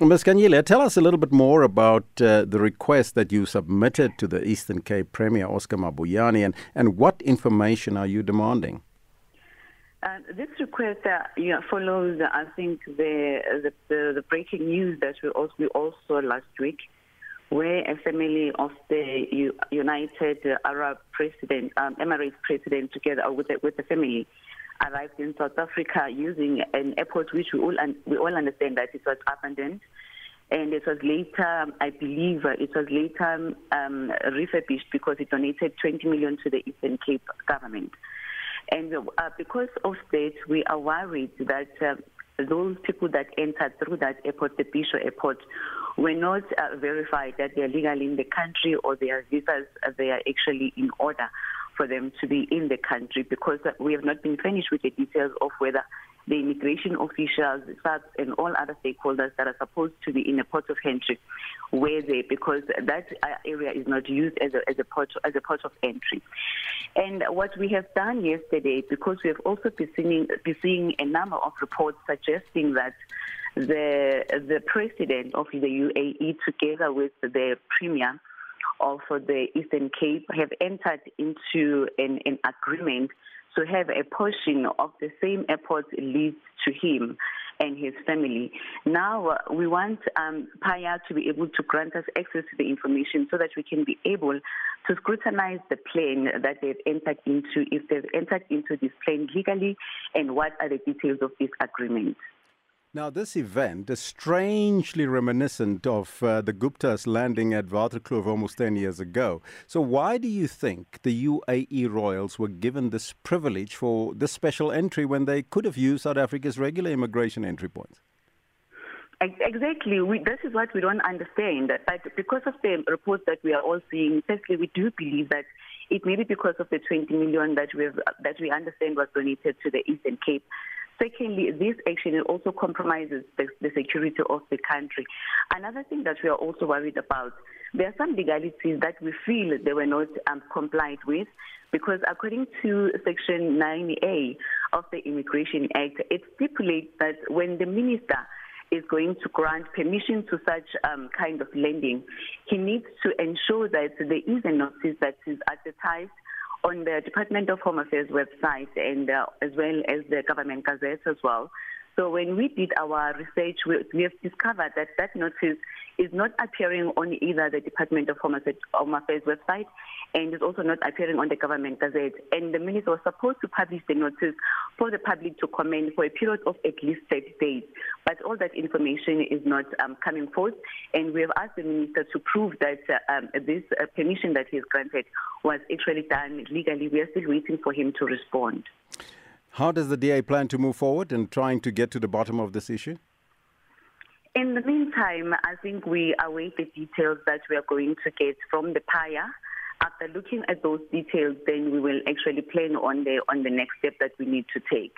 Ms. Khanyile, tell us a little bit more about uh, the request that you submitted to the Eastern Cape Premier, Oscar Mabuyane, and, and what information are you demanding? Uh, this request uh, you know, follows, I think, the, the, the, the, breaking news that we also, we also saw last week, where a family of the U- United Arab President, um, Emirates President, together with the, with the family, arrived in South Africa using an airport which we all we all understand that it was abandoned. And it was later, I believe, uh, it was later um, refurbished because it donated 20 million to the Eastern Cape government. And uh, because of that, we are worried that uh, those people that entered through that airport, the Bhisho airport, were not uh, verified that they are legally in the country or their visas uh, they are actually in order for them to be in the country because we have not been finished with the details of whether the immigration officials, SARS, and all other stakeholders that are supposed to be in a port of entry were there because that uh, area is not used as a, as a port as a port of entry. And what we have done yesterday, because we have also been seeing, been seeing a number of reports suggesting that the the president of the UAE, together with the premier of the Eastern Cape have entered into an, an agreement to have a portion of the same airport leased to him and his family. Now uh, we want um, to be able to grant us access to the information so that we can be able to scrutinize the plane that they've entered into, if they've entered into this plane legally, and what are the details of this agreement. Now, this event is strangely reminiscent of uh, the Gupta's landing at Waterkloof almost 10 years ago. So, why do you think the UAE royals were given this privilege for this special entry when they could have used South Africa's regular immigration entry points? Exactly. We, this is what we don't understand. But because of the reports that we are all seeing, firstly, we do believe that it may be because of the 20 million that we that we understand was donated to the Eastern Cape. Secondly, this action also compromises the, the, security of the country. Another thing that we are also worried about, there are some legalities that we feel they were not um, complied with because according to Section 9A of the Immigration Act, it stipulates that when the minister is going to grant permission to such um, kind of lending, he needs to ensure that there is a notice that is advertised on the Department of Home Affairs website and uh, as well as the government gazette as well. So when we did our research, we, we have discovered that that notice is not appearing on either the Department of Home Affairs website and is also not appearing on the government gazette. And the minister was supposed to publish the notice for the public to comment for a period of at least 30 days. But all that information is not um, coming forth. And we have asked the minister to prove that uh, um, this uh, permission that he has granted was actually done legally. We are still waiting for him to respond. How does the DA plan to move forward in trying to get to the bottom of this issue? In the meantime, I think we await the details that we are going to get from the PAIA. After looking at those details, then we will actually plan on the on the next step that we need to take.